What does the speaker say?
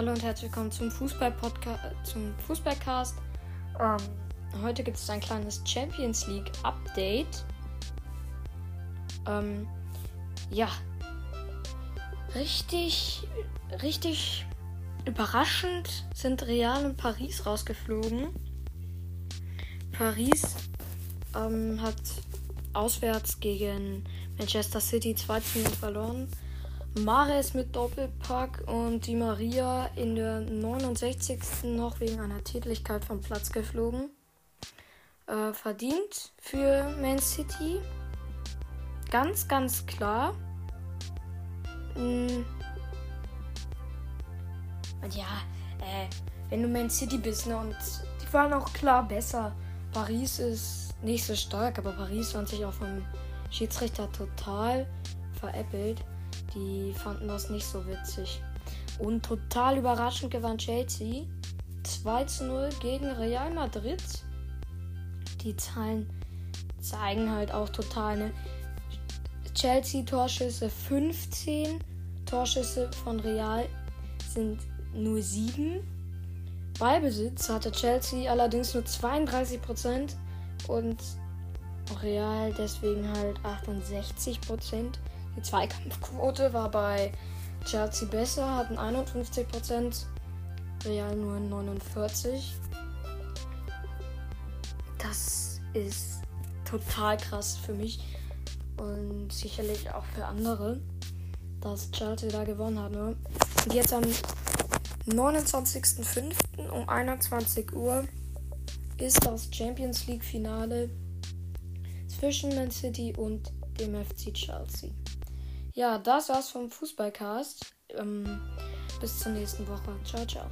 Hallo und herzlich willkommen zum Fußball-Podcast, zum Fußballcast. Ähm, heute gibt es ein kleines Champions League Update. Ähm, ja, richtig, richtig überraschend sind Real und Paris rausgeflogen. Paris ähm, hat auswärts gegen Manchester City 2 0 verloren. Mares mit Doppelpack und die Maria in der 69. noch wegen einer Tätigkeit vom Platz geflogen. Äh, verdient für Man City. Ganz, ganz klar. Mm. Und ja, äh, wenn du Man City bist, ne, und die waren auch klar besser. Paris ist nicht so stark, aber Paris fand sich auch vom Schiedsrichter total veräppelt. Die fanden das nicht so witzig. Und total überraschend gewann Chelsea 2 zu 0 gegen Real Madrid. Die Zahlen zeigen halt auch total eine Chelsea Torschüsse 15, Torschüsse von Real sind nur 7. Ballbesitz hatte Chelsea allerdings nur 32% und Real deswegen halt 68%. Die Zweikampfquote war bei Chelsea besser, hatten 51%, Real nur 49%. Das ist total krass für mich und sicherlich auch für andere, dass Chelsea da gewonnen hat. Ne? Und jetzt am 29.05. um 21 Uhr ist das Champions League Finale zwischen Man City und dem FC Chelsea. Ja, das war's vom Fußballcast. Ähm, bis zur nächsten Woche. Ciao, ciao.